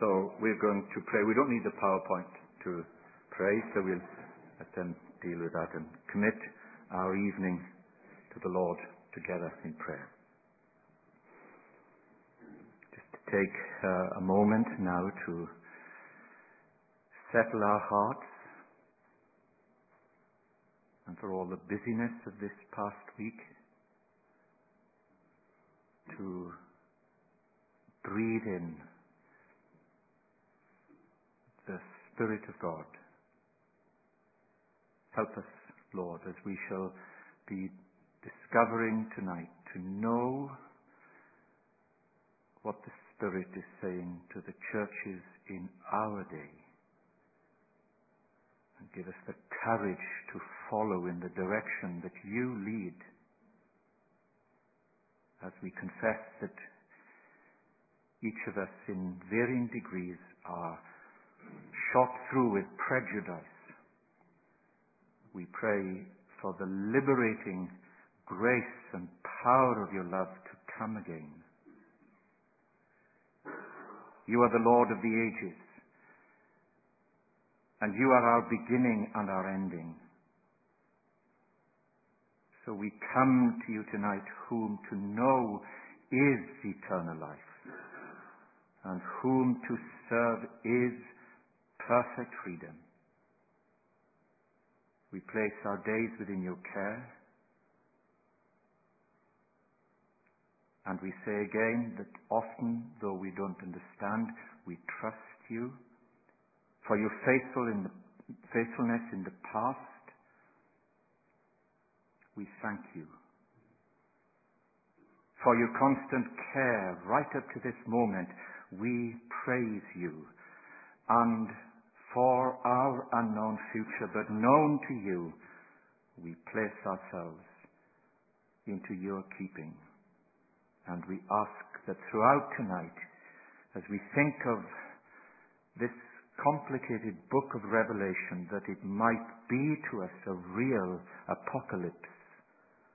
So we're going to pray. We don't need the PowerPoint to pray, so we'll let them deal with that and commit our evening to the Lord together in prayer. Just to take uh, a moment now to settle our hearts and for all the busyness of this past week to breathe in the Spirit of God. Help us, Lord, as we shall be discovering tonight to know what the Spirit is saying to the churches in our day. And give us the courage to follow in the direction that you lead as we confess that each of us in varying degrees are shot through with prejudice. We pray for the liberating grace and power of your love to come again. You are the Lord of the ages, and you are our beginning and our ending. So we come to you tonight, whom to know is eternal life, and whom to serve is perfect freedom. We place our days within your care. And we say again that often, though we don't understand, we trust you for your faithful in the, faithfulness in the past we thank you for your constant care right up to this moment. We praise you and for our unknown future, but known to you, we place ourselves into your keeping. And we ask that throughout tonight, as we think of this complicated book of Revelation, that it might be to us a real apocalypse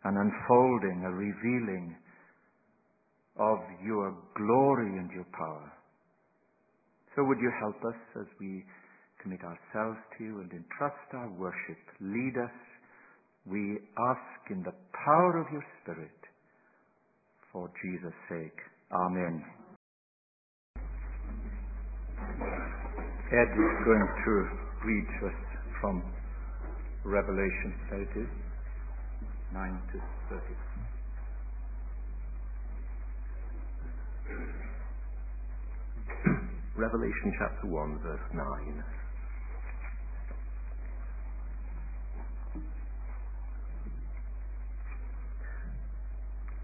an unfolding, a revealing of your glory and your power. So would you help us as we commit ourselves to you and entrust our worship? Lead us, we ask in the power of your Spirit, for Jesus' sake. Amen. Ed is going to read to us from Revelation. There it is. 9 to 30. Revelation chapter 1, verse 9.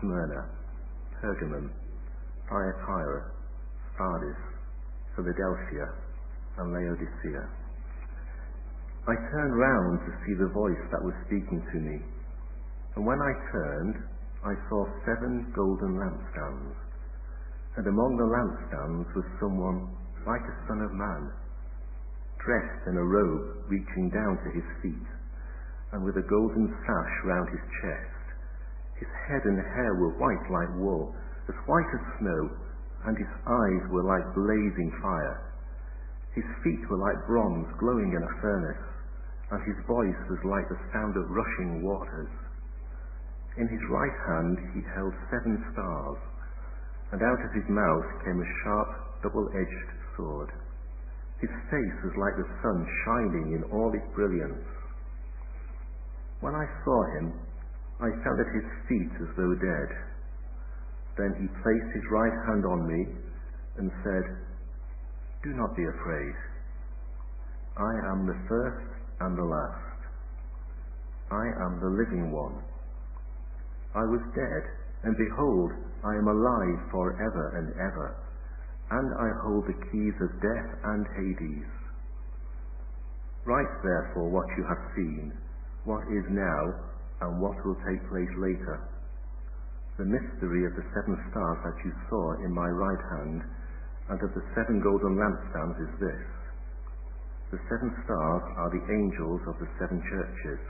Smyrna, Pergamum, Thyatira, Sardis, Philadelphia, and Laodicea. I turned round to see the voice that was speaking to me. And when I turned, I saw seven golden lampstands. And among the lampstands was someone like a son of man, dressed in a robe reaching down to his feet, and with a golden sash round his chest. His head and hair were white like wool, as white as snow, and his eyes were like blazing fire. His feet were like bronze glowing in a furnace and his voice was like the sound of rushing waters. In his right hand he held seven stars, and out of his mouth came a sharp, double-edged sword. His face was like the sun shining in all its brilliance. When I saw him, I fell at his feet as though dead. Then he placed his right hand on me and said, Do not be afraid. I am the first and the last. I am the living one. I was dead, and behold, I am alive for ever and ever, and I hold the keys of death and Hades. Write therefore what you have seen, what is now, and what will take place later. The mystery of the seven stars that you saw in my right hand, and of the seven golden lampstands is this. The seven stars are the angels of the seven churches,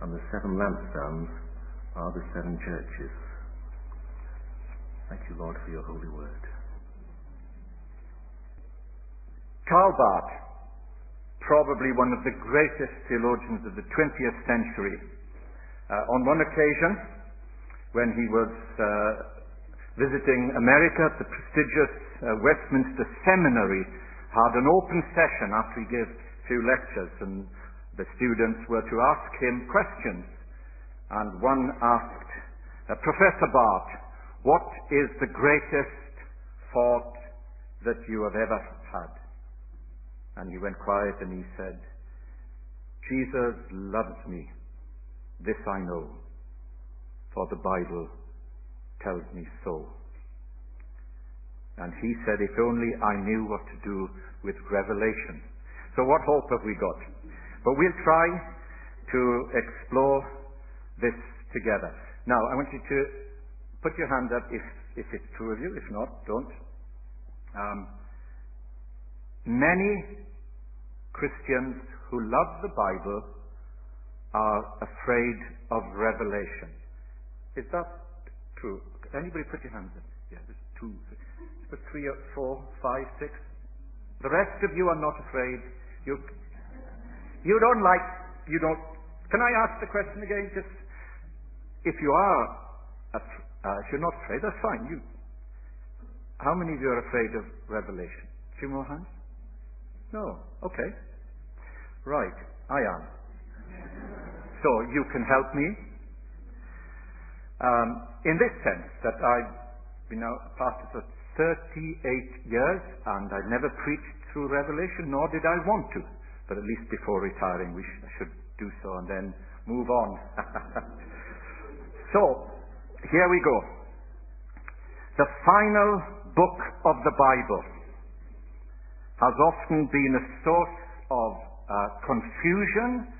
and the seven lampstands are the seven churches. Thank you, Lord, for your holy word. Karl Barth, probably one of the greatest theologians of the 20th century, uh, on one occasion, when he was uh, visiting America the prestigious uh, Westminster Seminary, had an open session after he gave a few lectures, and the students were to ask him questions. And one asked, uh, Professor Barth, what is the greatest thought that you have ever had? And he went quiet and he said, Jesus loves me. This I know, for the Bible tells me so. And he said, if only I knew what to do with revelation. So what hope have we got? But we'll try to explore this together. Now, I want you to put your hand up if, if it's true of you. If not, don't. Um, many Christians who love the Bible are afraid of revelation. Is that true? Anybody put your hands up? Yeah, there's two, three, four, five, six. The rest of you are not afraid. You, you don't like, you don't. Can I ask the question again? Just, if you are, uh, if you're not afraid, that's fine. You, how many of you are afraid of revelation? Few more hands? No. Okay. Right, I am. So you can help me. Um, in this sense, that I've been a pastor for 38 years and I've never preached through Revelation, nor did I want to. But at least before retiring, we sh- should do so and then move on. so, here we go. The final book of the Bible has often been a source of uh, confusion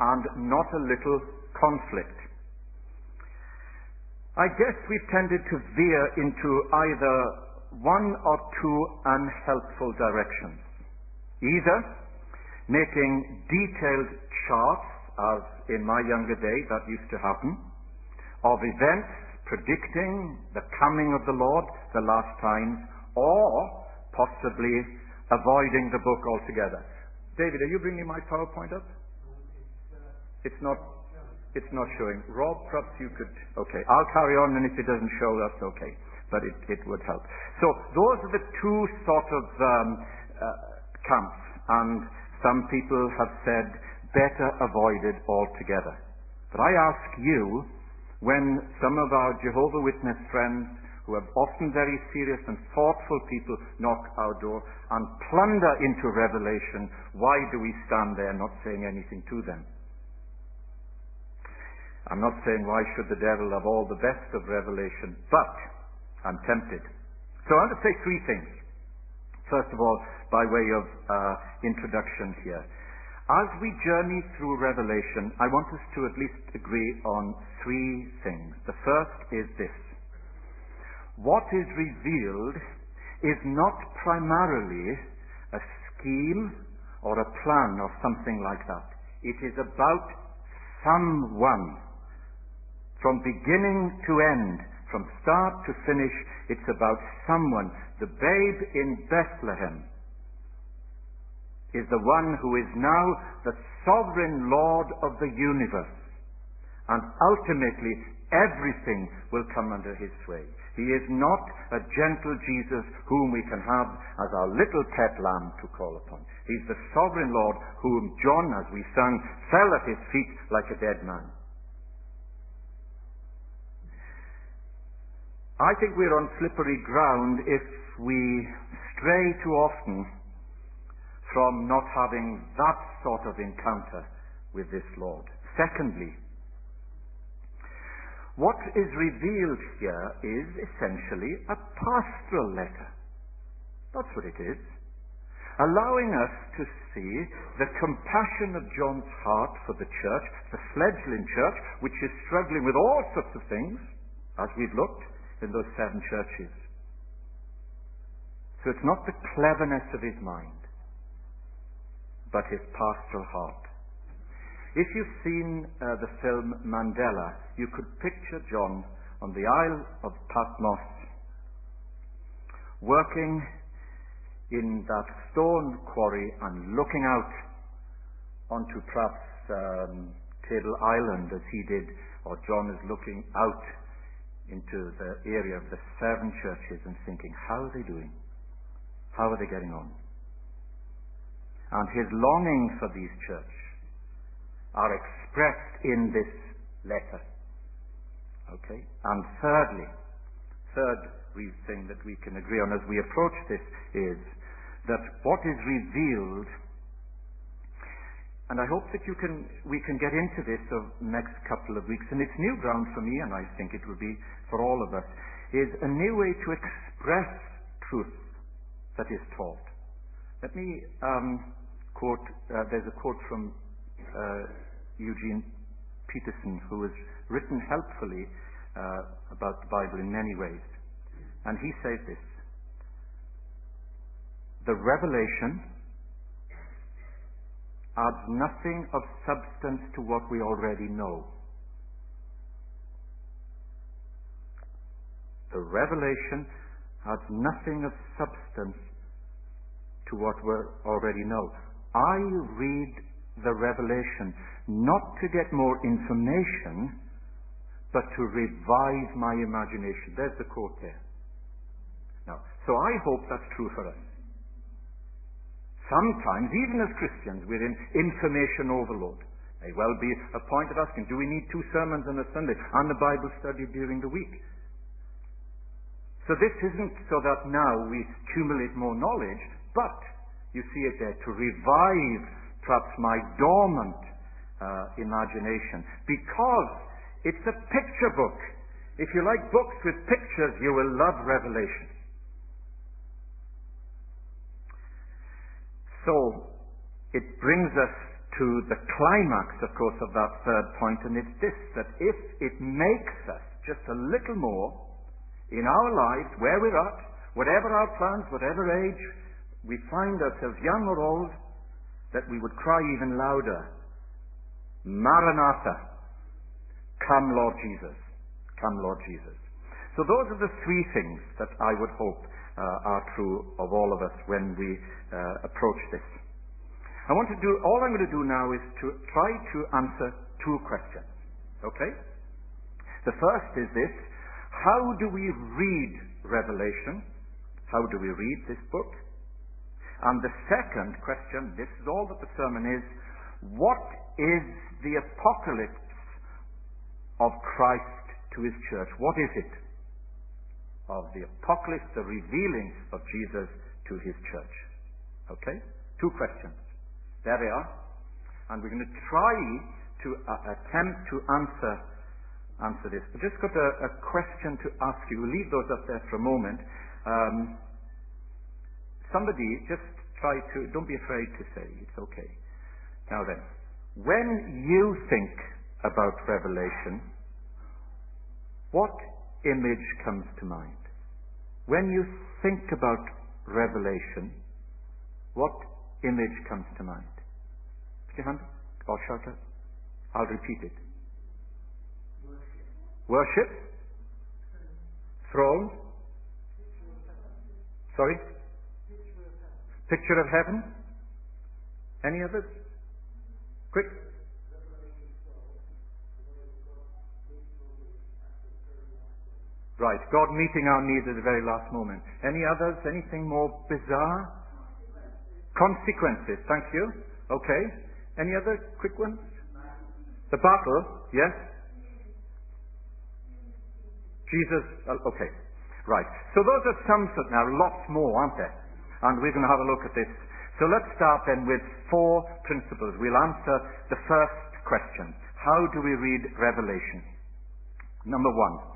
and not a little conflict. I guess we've tended to veer into either one or two unhelpful directions. Either making detailed charts, as in my younger day that used to happen, of events predicting the coming of the Lord, the last times, or possibly avoiding the book altogether. David, are you bringing my PowerPoint up? It's not. It's not showing. Rob, perhaps you could. Okay, I'll carry on, and if it doesn't show, that's okay. But it, it would help. So those are the two sort of um, uh, camps, and some people have said better avoided altogether. But I ask you, when some of our Jehovah Witness friends who are often very serious and thoughtful people knock our door and plunder into revelation, why do we stand there not saying anything to them? I'm not saying why should the devil have all the best of revelation, but I'm tempted. So I want to say three things. First of all, by way of uh, introduction here. As we journey through Revelation, I want us to at least agree on three things. The first is this what is revealed is not primarily a scheme or a plan or something like that. It is about someone. From beginning to end, from start to finish, it's about someone. The babe in Bethlehem is the one who is now the sovereign Lord of the universe. And ultimately, everything will come under his sway. He is not a gentle Jesus whom we can have as our little pet lamb to call upon. He's the sovereign Lord whom John, as we sang, fell at his feet like a dead man. I think we're on slippery ground if we stray too often from not having that sort of encounter with this Lord. Secondly, what is revealed here is essentially a pastoral letter. That's what it is. Allowing us to see the compassion of John's heart for the church, the fledgling church, which is struggling with all sorts of things, as we've looked in those seven churches. So it's not the cleverness of his mind, but his pastoral heart. If you've seen uh, the film Mandela, you could picture John on the Isle of Patmos working in that stone quarry and looking out onto perhaps um, Table Island as he did, or John is looking out into the area of the seven churches and thinking, how are they doing? How are they getting on? And his longing for these churches are expressed in this letter. Okay? And thirdly, third thing that we can agree on as we approach this is that what is revealed, and I hope that you can, we can get into this the next couple of weeks, and it's new ground for me, and I think it will be for all of us, is a new way to express truth that is taught. Let me um, quote, uh, there's a quote from uh, Eugene Peterson, who has written helpfully uh, about the Bible in many ways. And he says this The revelation adds nothing of substance to what we already know. The revelation adds nothing of substance to what we already know. I read the revelation not to get more information, but to revive my imagination. There's the quote there. Now, so I hope that's true for us. Sometimes, even as Christians, we're in information overload. May well be a point of asking, do we need two sermons on a Sunday and a Bible study during the week? So this isn't so that now we accumulate more knowledge, but you see it there to revive perhaps my dormant uh, imagination because it's a picture book. If you like books with pictures, you will love Revelation. So, it brings us to the climax, of course, of that third point, and it's this that if it makes us just a little more in our lives, where we're at, whatever our plans, whatever age, we find ourselves young or old, that we would cry even louder, Maranatha, come Lord Jesus, come Lord Jesus. So those are the three things that I would hope are true of all of us when we uh, approach this. I want to do, all I'm going to do now is to try to answer two questions. Okay? The first is this, how do we read Revelation? How do we read this book? And the second question, this is all that the sermon is, what is the apocalypse of Christ to his church? What is it? Of the apocalypse, the revealing of Jesus to his church. Okay? Two questions. There they are. And we're going to try to uh, attempt to answer answer this. I've just got a, a, question to ask you. We'll leave those up there for a moment. Um, Somebody just try to, don't be afraid to say, it's okay. Now then, when you think about Revelation, what image comes to mind? When you think about Revelation, what image comes to mind? Put your hand or shout out. I'll repeat it. Worship. Worship? Throne? Sorry? Picture of heaven? Any others? Quick. Right, God meeting our needs at the very last moment. Any others? Anything more bizarre? Consequences. Thank you. Okay. Any other quick ones? The battle. Yes. Jesus. Okay. Right. So those are some now. Lots more, aren't there? And we're going to have a look at this. So let's start then with four principles. We'll answer the first question. How do we read Revelation? Number one.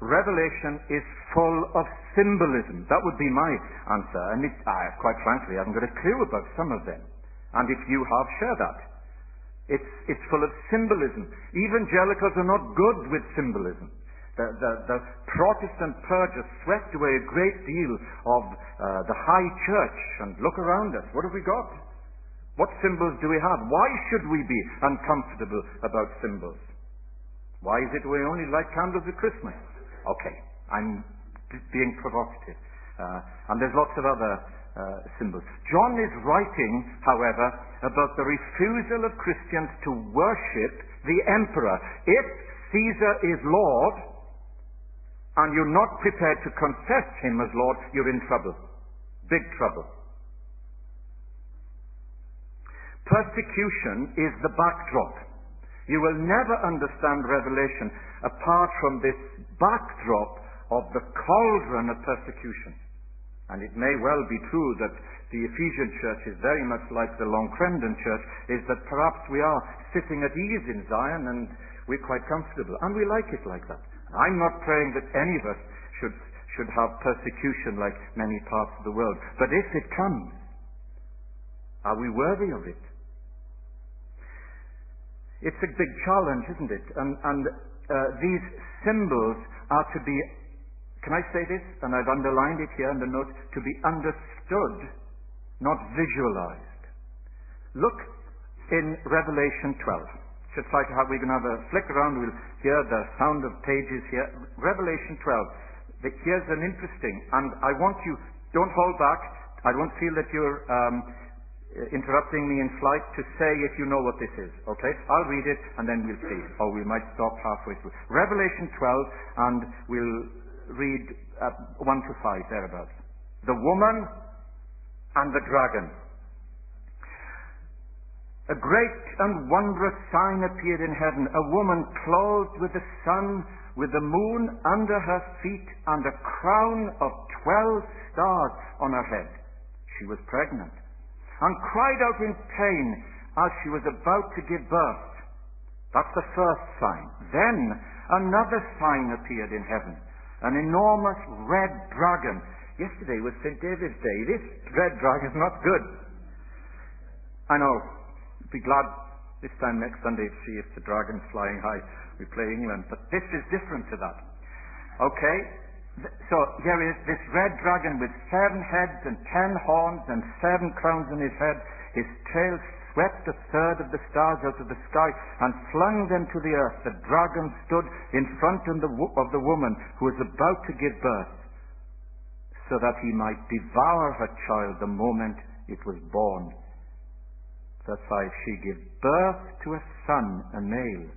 Revelation is full of symbolism. That would be my answer. And it, I, quite frankly, I haven't got a clue about some of them. And if you have, share that. It's, it's full of symbolism. Evangelicals are not good with symbolism. The, the, the Protestant purge has swept away a great deal of uh, the high church. And look around us. What have we got? What symbols do we have? Why should we be uncomfortable about symbols? Why is it we only light candles at Christmas? Okay, I'm being provocative. Uh, and there's lots of other uh, symbols. John is writing, however, about the refusal of Christians to worship the emperor. If Caesar is Lord, and you're not prepared to confess him as Lord, you're in trouble. Big trouble. Persecution is the backdrop. You will never understand Revelation apart from this backdrop of the cauldron of persecution. And it may well be true that the Ephesian church is very much like the Long Crendon church, is that perhaps we are sitting at ease in Zion and we're quite comfortable. And we like it like that. I'm not praying that any of us should, should have persecution like many parts of the world. But if it comes, are we worthy of it? It's a big challenge, isn't it? And, and uh, these symbols are to be, can I say this? And I've underlined it here in the note, to be understood, not visualized. Look in Revelation 12. Just like how we can have a flick around, we'll hear the sound of pages here. Revelation 12. Here's an interesting, and I want you, don't hold back. I don't feel that you're um, interrupting me in flight to say if you know what this is. Okay? I'll read it and then we'll see. Or we might stop halfway through. Revelation 12 and we'll read uh, 1 to 5 thereabouts. The woman and the dragon. A great and wondrous sign appeared in heaven, a woman clothed with the sun, with the moon under her feet, and a crown of twelve stars on her head. She was pregnant and cried out in pain as she was about to give birth. That's the first sign. Then another sign appeared in heaven. An enormous red dragon. Yesterday was St. David's Day. This red dragon is not good. I know. Be glad this time next Sunday to see if the dragon's flying high. We play England. But this is different to that. Okay? So here is this red dragon with seven heads and ten horns and seven crowns on his head. His tail swept a third of the stars out of the sky and flung them to the earth. The dragon stood in front of the woman who was about to give birth so that he might devour her child the moment it was born. Verse 5 She gave birth to a son, a male,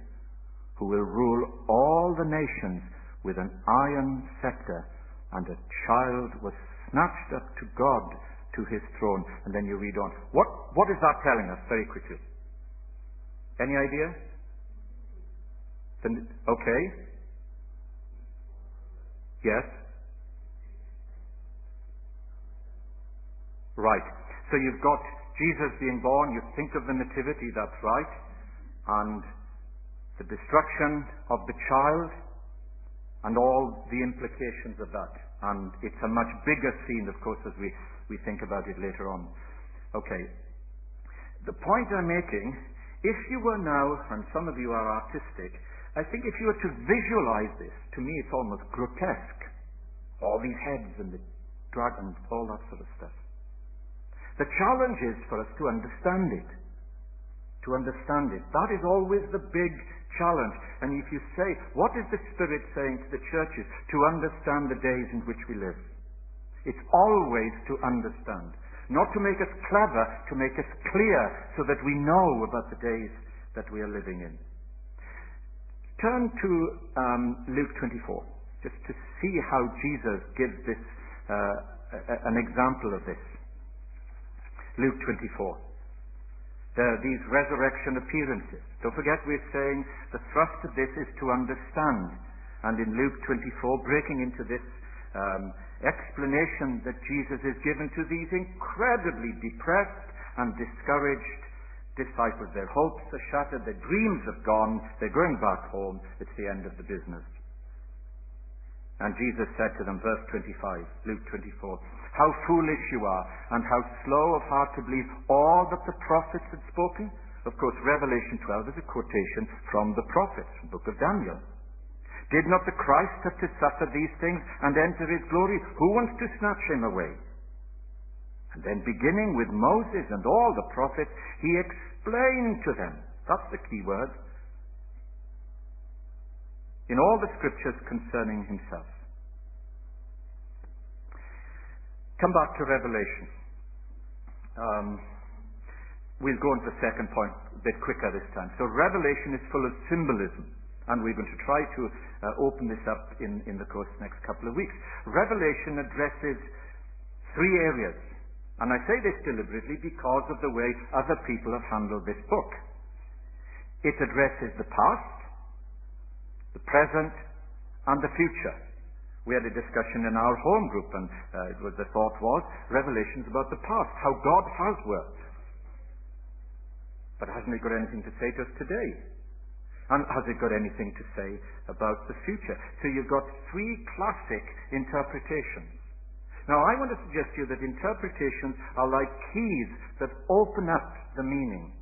who will rule all the nations with an iron scepter, and a child was snatched up to God to his throne. And then you read on. What, what is that telling us very quickly? Any idea? Okay. Yes? Right. So you've got Jesus being born, you think of the Nativity, that's right, and the destruction of the child, and all the implications of that. And it's a much bigger scene, of course, as we, we think about it later on. Okay. The point I'm making, if you were now, and some of you are artistic, I think if you were to visualize this, to me it's almost grotesque. All these heads and the dragons, all that sort of stuff. The challenge is for us to understand it. To understand it. That is always the big challenge. And if you say, what is the Spirit saying to the churches to understand the days in which we live? It's always to understand. Not to make us clever, to make us clear so that we know about the days that we are living in. Turn to um, Luke 24, just to see how Jesus gives this, uh, an example of this. Luke 24 the, these resurrection appearances. Don't forget we're saying the thrust of this is to understand. And in Luke 24, breaking into this um, explanation that Jesus is given to these incredibly depressed and discouraged disciples. Their hopes are shattered, their dreams have gone, they're going back home, it's the end of the business. And Jesus said to them, verse 25, Luke 24, How foolish you are, and how slow of heart to believe all that the prophets had spoken. Of course, Revelation 12 is a quotation from the prophets, the book of Daniel. Did not the Christ have to suffer these things and enter his glory? Who wants to snatch him away? And then beginning with Moses and all the prophets, he explained to them, that's the key word, in all the scriptures concerning himself. Come back to Revelation. Um, we'll go on to the second point a bit quicker this time. So Revelation is full of symbolism, and we're going to try to uh, open this up in, in the course the next couple of weeks. Revelation addresses three areas, and I say this deliberately because of the way other people have handled this book. It addresses the past, the present, and the future. We had a discussion in our home group, and uh, was, the thought was revelations about the past, how God has worked. But hasn't it got anything to say to us today? And has it got anything to say about the future? So you've got three classic interpretations. Now, I want to suggest to you that interpretations are like keys that open up the meaning.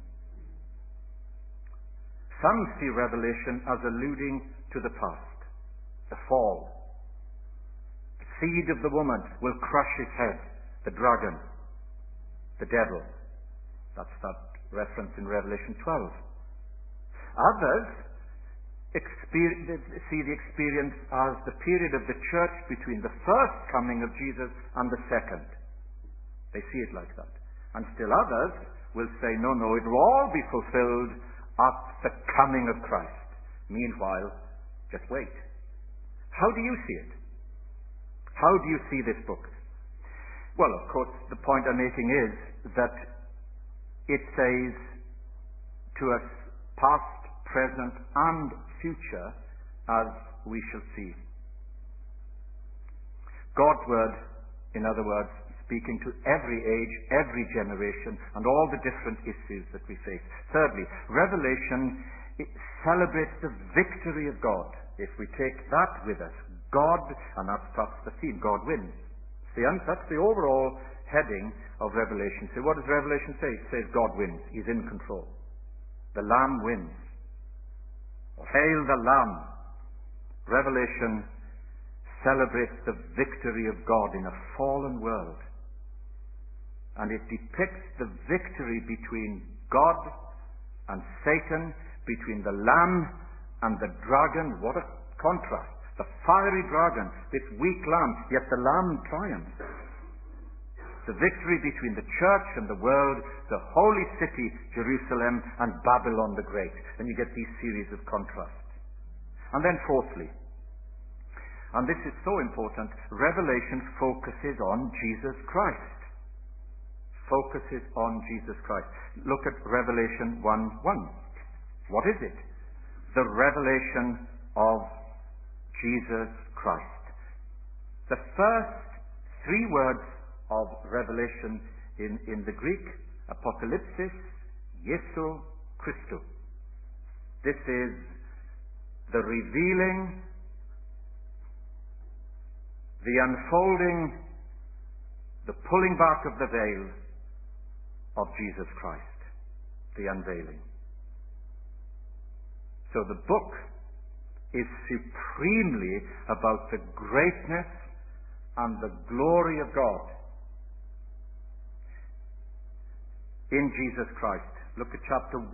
Some see Revelation as alluding to the past, the fall. Seed of the woman will crush his head, the dragon, the devil. That's that reference in Revelation 12. Others see the experience as the period of the church between the first coming of Jesus and the second. They see it like that. And still others will say, no, no, it will all be fulfilled at the coming of Christ. Meanwhile, just wait. How do you see it? How do you see this book? Well, of course, the point I'm making is that it says to us past, present, and future as we shall see. God's Word, in other words, speaking to every age, every generation, and all the different issues that we face. Thirdly, Revelation celebrates the victory of God. If we take that with us, God, and that's the theme, God wins. See, that's the overall heading of Revelation. So what does Revelation say? It says God wins. He's in control. The Lamb wins. Hail the Lamb. Revelation celebrates the victory of God in a fallen world. And it depicts the victory between God and Satan between the lamb and the dragon. What a contrast. The fiery dragon, this weak lamb, yet the lamb triumphs. The victory between the church and the world, the holy city, Jerusalem, and Babylon the Great. And you get these series of contrasts. And then fourthly, and this is so important, Revelation focuses on Jesus Christ. Focuses on Jesus Christ. Look at Revelation 1 1. What is it? The revelation of Jesus Christ. The first three words of revelation in, in the Greek, apocalypsis, Jesu Christou. This is the revealing, the unfolding, the pulling back of the veil of Jesus Christ, the unveiling. So the book is supremely about the greatness and the glory of God in Jesus Christ. Look at chapter 1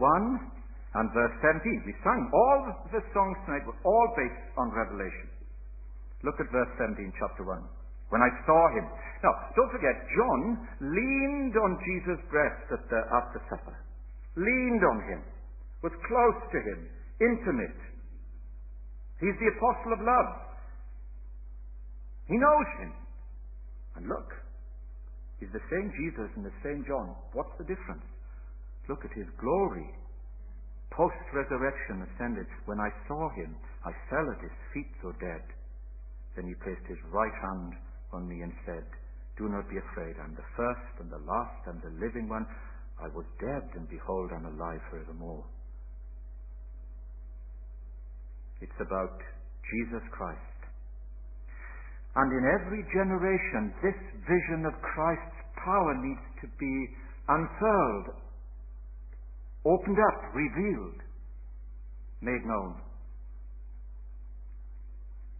and verse 17. We sang all the songs tonight were all based on Revelation. Look at verse 17, chapter 1. When I saw him. Now, don't forget, John leaned on Jesus' breast the, after supper. Leaned on him. Was close to him intimate. He's the apostle of love. He knows him. And look, he's the same Jesus and the same John. What's the difference? Look at his glory. Post resurrection ascended. When I saw him, I fell at his feet so dead. Then he placed his right hand on me and said, Do not be afraid. I'm the first and the last and the living one. I was dead, and behold, I'm alive forevermore. It's about Jesus Christ. And in every generation, this vision of Christ's power needs to be unfurled, opened up, revealed, made known.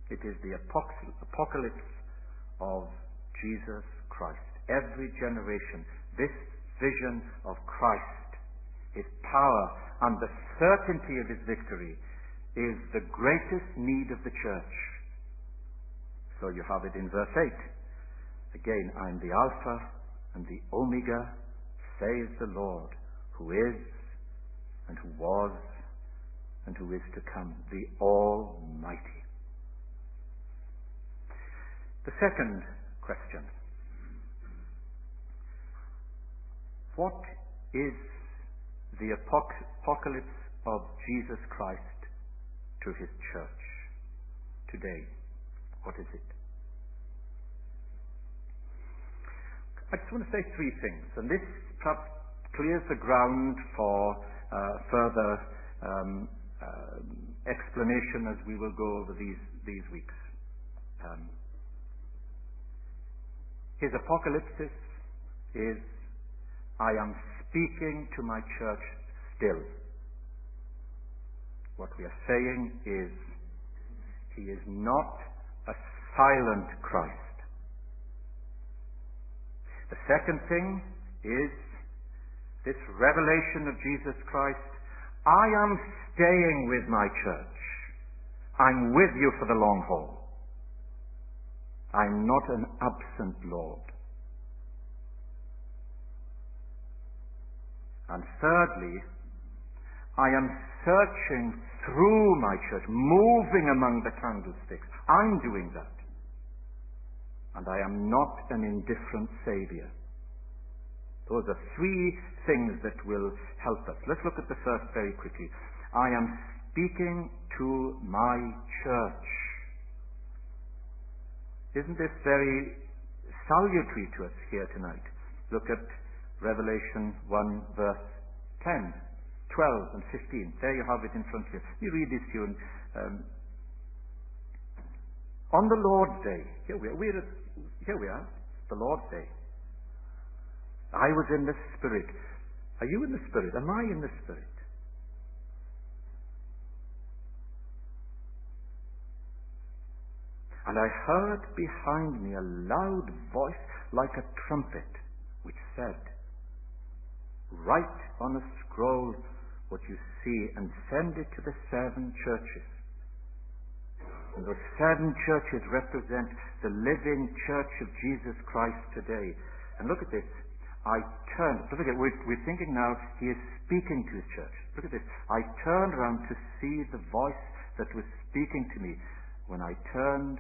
It is the apocalypse of Jesus Christ. Every generation, this vision of Christ, His power, and the certainty of His victory is the greatest need of the church. So you have it in verse 8. Again, I'm the Alpha and the Omega, says the Lord, who is, and who was, and who is to come, the Almighty. The second question What is the apocalypse of Jesus Christ to his church today? What is it? I just want to say three things, and this perhaps clears the ground for uh, further um, uh, explanation as we will go over these, these weeks. Um, his apocalypse is I am speaking to my church still. What we are saying is, He is not a silent Christ. The second thing is this revelation of Jesus Christ. I am staying with my church. I'm with you for the long haul. I'm not an absent Lord. And thirdly, I am searching through my church, moving among the candlesticks. I'm doing that. And I am not an indifferent Saviour. Those are three things that will help us. Let's look at the first very quickly. I am speaking to my church. Isn't this very salutary to us here tonight? Look at Revelation 1 verse 10, 12 and 15. There you have it in front of you. You read this to you. And, um, on the Lord's day, here we are, we're at, here we are, the Lord's day. I was in the Spirit. Are you in the Spirit? Am I in the Spirit? And I heard behind me a loud voice like a trumpet, which said, Write on a scroll what you see and send it to the seven churches. And those seven churches represent the living church of Jesus Christ today. And look at this. I turned, look at it, we're, we're thinking now he is speaking to his church. Look at this. I turned around to see the voice that was speaking to me. When I turned,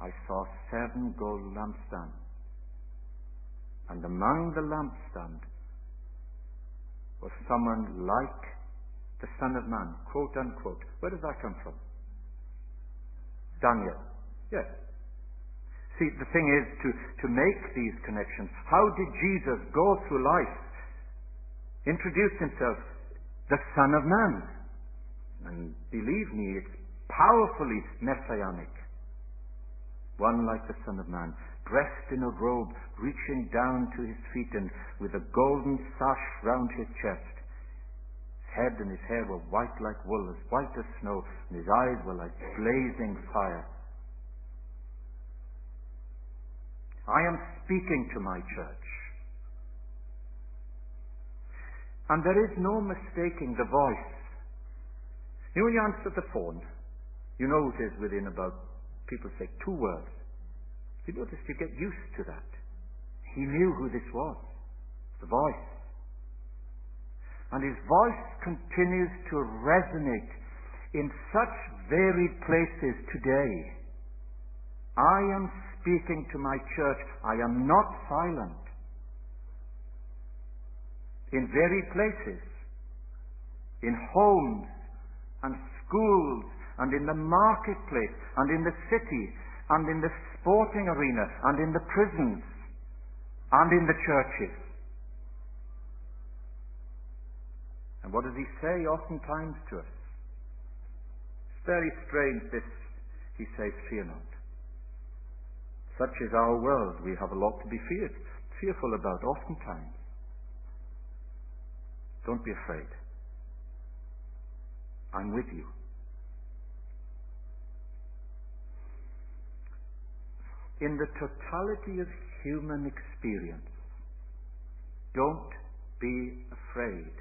I saw seven gold lampstands. And among the lampstands was someone like the Son of Man, quote unquote. Where does that come from? Daniel. Yes. See, the thing is to, to make these connections. How did Jesus go through life? Introduce himself, the Son of Man. And believe me, it's powerfully messianic. One like the Son of Man dressed in a robe reaching down to his feet and with a golden sash round his chest. His head and his hair were white like wool, as white as snow, and his eyes were like blazing fire. I am speaking to my church. And there is no mistaking the voice. You you answer the phone, you know it is within about, people say, two words. You notice you get used to that. He knew who this was. The voice. And his voice continues to resonate in such varied places today. I am speaking to my church. I am not silent. In varied places. In homes and schools and in the marketplace and in the city and in the sporting arena and in the prisons and in the churches. And what does he say oftentimes to us? It's very strange this, he says, fear not. Such is our world. We have a lot to be feared, fearful about oftentimes. Don't be afraid. I'm with you. In the totality of human experience, don't be afraid.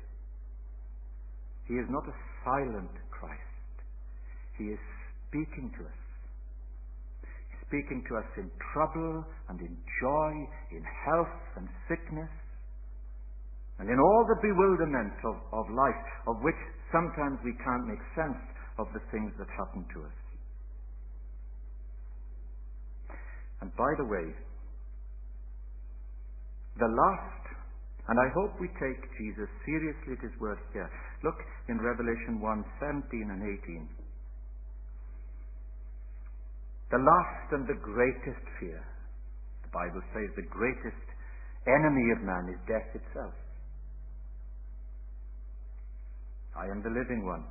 He is not a silent Christ. He is speaking to us speaking to us in trouble and in joy, in health and sickness, and in all the bewilderment of, of life, of which sometimes we can't make sense of the things that happen to us. And by the way, the last, and I hope we take Jesus seriously at his word here. Look in Revelation 1 17 and 18. The last and the greatest fear, the Bible says, the greatest enemy of man is death itself. I am the living one.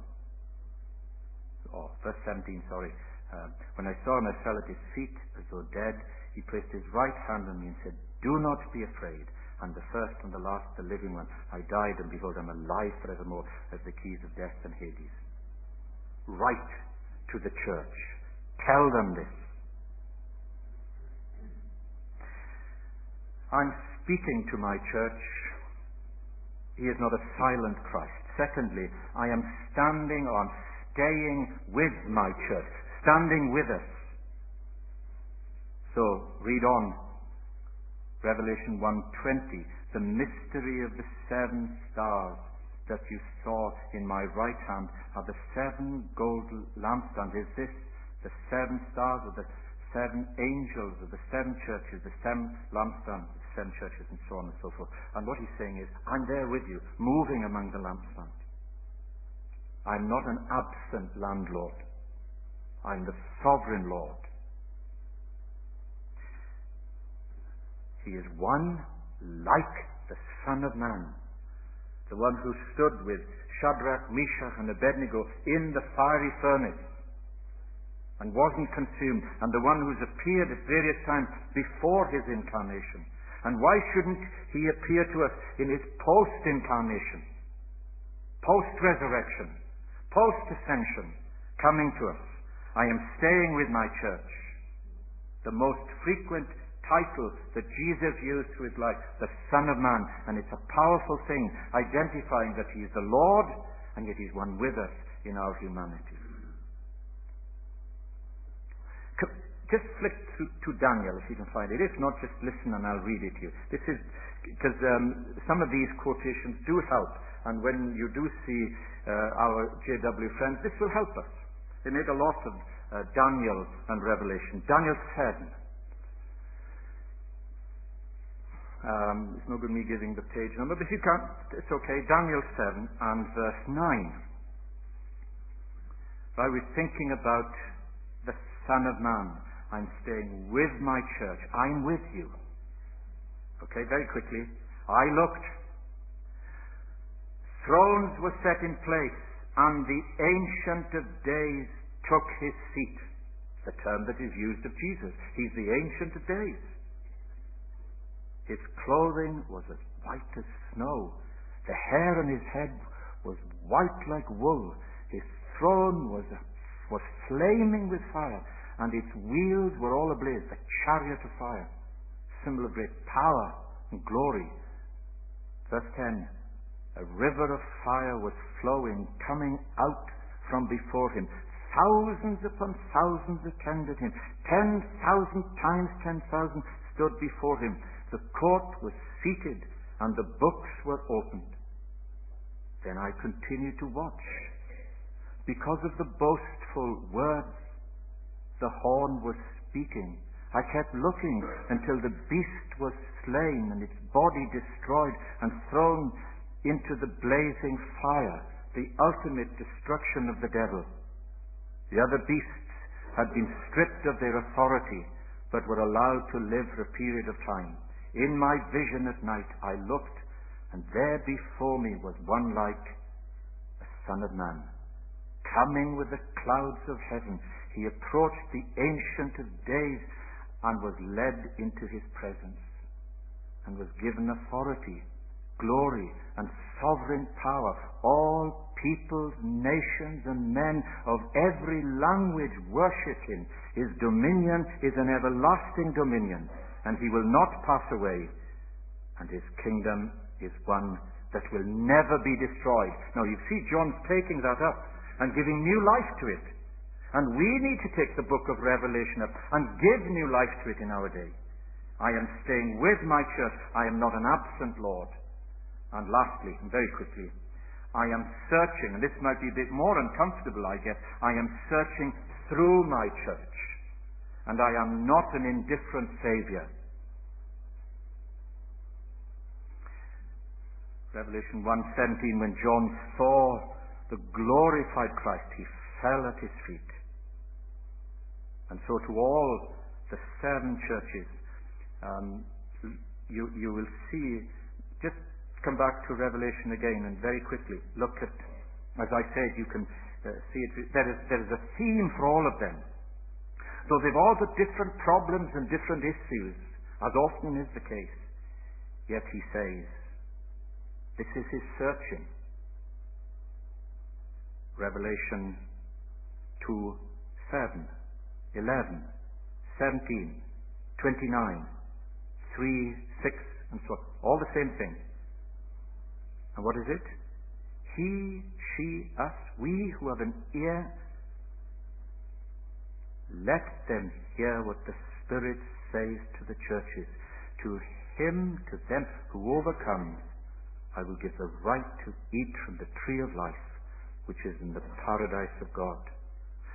Oh, verse 17, sorry. Uh, when I saw him, I fell at his feet as though dead. He placed his right hand on me and said, Do not be afraid. I'm the first and the last, the living one. I died, and behold, I'm alive forevermore as the keys of death and Hades. Write to the church Tell them this. I'm speaking to my church. He is not a silent Christ. Secondly, I am standing on, staying with my church, standing with us. So, read on. Revelation 1.20, the mystery of the seven stars that you saw in my right hand are the seven gold lampstands. Is this the seven stars or the seven angels of the seven churches, the seven lampstands the seven churches, and so on and so forth. And what he's saying is, I'm there with you, moving among the lampstands. I'm not an absent landlord. I'm the sovereign Lord. He is one like the Son of Man, the one who stood with Shadrach, Meshach, and Abednego in the fiery furnace and wasn't consumed, and the one who's appeared at various times before his incarnation. And why shouldn't he appear to us in his post incarnation, post resurrection, post ascension, coming to us? I am staying with my church. The most frequent title that Jesus used to his life, the Son of Man. And it's a powerful thing, identifying that he is the Lord, and yet he's one with us in our humanity. Just flick to, to, Daniel if you can find it. If not, just listen and I'll read it to you. This is because um, some of these quotations do help, and when you do see uh, our JW friends, this will help us. They made a lot of uh, Daniel and Revelation. Daniel 7. Um, it's no good me giving the page number, but if you can't, it's okay. Daniel 7 and verse 9. I was thinking about the Son of Man I'm staying with my church. I'm with you. Okay, very quickly. I looked. Thrones were set in place, and the Ancient of Days took his seat. The term that is used of Jesus. He's the Ancient of Days. His clothing was as white as snow. The hair on his head was white like wool. His throne was, was flaming with fire and its wheels were all ablaze, a chariot of fire, symbol of great power and glory. Verse 10 A river of fire was flowing, coming out from before him. Thousands upon thousands attended him. Ten thousand times ten thousand stood before him. The court was seated, and the books were opened. Then I continued to watch. Because of the boastful words the horn was speaking. I kept looking until the beast was slain and its body destroyed and thrown into the blazing fire, the ultimate destruction of the devil. The other beasts had been stripped of their authority, but were allowed to live for a period of time. In my vision at night I looked, and there before me was one like a Son of Man, coming with the clouds of heaven he approached the Ancient of Days and was led into his presence and was given authority, glory, and sovereign power. All peoples, nations, and men of every language worship him. His dominion is an everlasting dominion, and he will not pass away. And his kingdom is one that will never be destroyed. Now you see John's taking that up and giving new life to it. And we need to take the book of Revelation up and give new life to it in our day. I am staying with my church. I am not an absent Lord. And lastly, and very quickly, I am searching, and this might be a bit more uncomfortable, I guess. I am searching through my church. And I am not an indifferent Saviour. Revelation 1.17, when John saw the glorified Christ, he fell at his feet. And so to all the seven churches, um, you, you will see, just come back to Revelation again and very quickly look at, as I said, you can uh, see it, there is, there is a theme for all of them. Though they've all got different problems and different issues, as often is the case, yet he says, this is his searching. Revelation 2, 7, 11, 17, 29, 3, 6, and so on. All the same thing. And what is it? He, she, us, we who have an ear, let them hear what the Spirit says to the churches. To him, to them who overcomes, I will give the right to eat from the tree of life, which is in the paradise of God.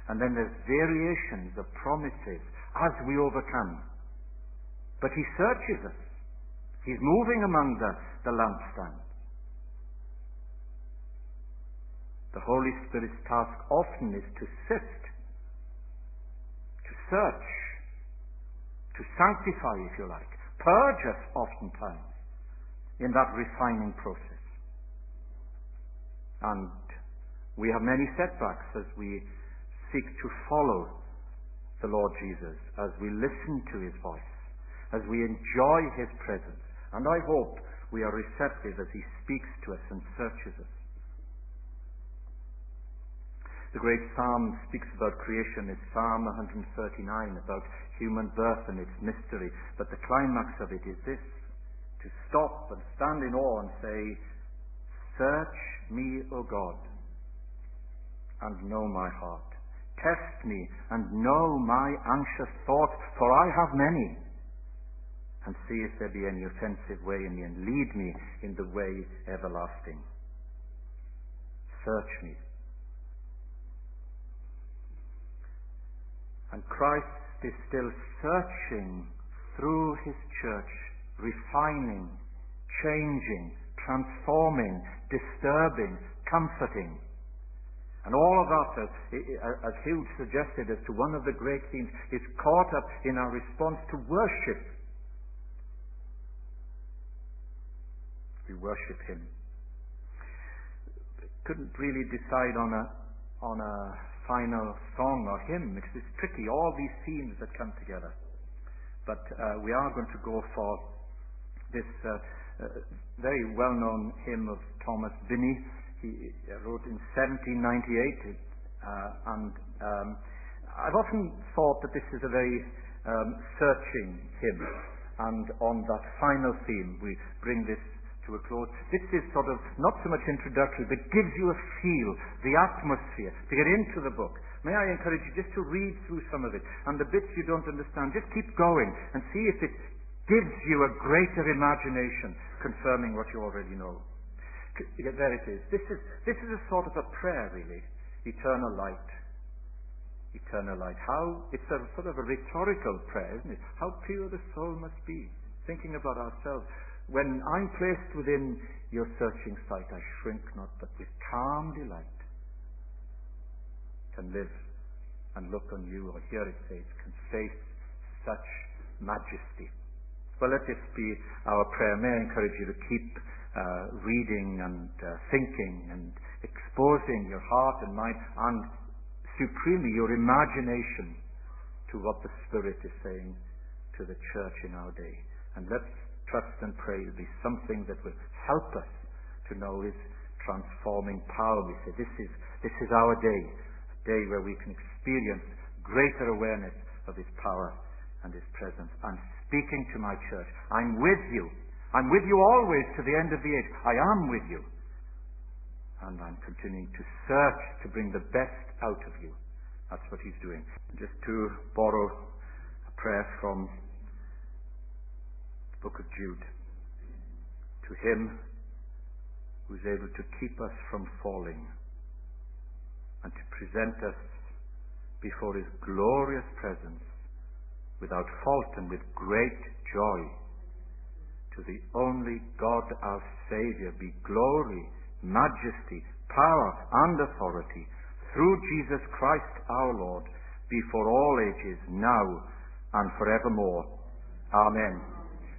And then there's variations of promises as we overcome. But He searches us. He's moving among the, the lampstands. The Holy Spirit's task often is to sift, to search, to sanctify, if you like, purge us oftentimes in that refining process. And we have many setbacks as we seek to follow the Lord Jesus, as we listen to his voice, as we enjoy his presence. And I hope we are receptive as he speaks to us and searches us. The great psalm speaks about creation. It's Psalm 139 about human birth and its mystery. But the climax of it is this to stop and stand in awe and say, Search me, O God, and know my heart. Test me and know my anxious thoughts, for I have many. And see if there be any offensive way in me, and lead me in the way everlasting. Search me. And Christ is still searching through his church refining, changing, transforming, disturbing, comforting. And all of as, as Hugh suggested, as to one of the great themes, is caught up in our response to worship. We worship Him. Couldn't really decide on a, on a final song or hymn. It's, it's tricky, all these themes that come together. But uh, we are going to go for this uh, uh, very well-known hymn of Thomas Binney. He wrote in 1798, uh, and um, I've often thought that this is a very um, searching hymn. And on that final theme, we bring this to a close. This is sort of not so much introductory, but gives you a feel, the atmosphere, to get into the book. May I encourage you just to read through some of it. And the bits you don't understand, just keep going and see if it gives you a greater imagination confirming what you already know. There it is. This is, this is a sort of a prayer, really. Eternal light. Eternal light. How, it's a sort of a rhetorical prayer, isn't it? How pure the soul must be. Thinking about ourselves. When I'm placed within your searching sight, I shrink not, but with calm delight can live and look on you, or here it says, can face such majesty. Well, let this be our prayer. May I encourage you to keep uh, reading and uh, thinking and exposing your heart and mind and supremely your imagination to what the Spirit is saying to the church in our day. And let's trust and pray it'll be something that will help us to know His transforming power. We say this is, this is our day, a day where we can experience greater awareness of His power and His presence. I'm speaking to my church. I'm with you. I'm with you always to the end of the age. I am with you. And I'm continuing to search to bring the best out of you. That's what he's doing. Just to borrow a prayer from book of Jude. To him who's able to keep us from falling and to present us before his glorious presence without fault and with great joy. To the only God our Saviour be glory majesty, power, and authority through Jesus Christ our Lord, before all ages, now and forevermore. Amen.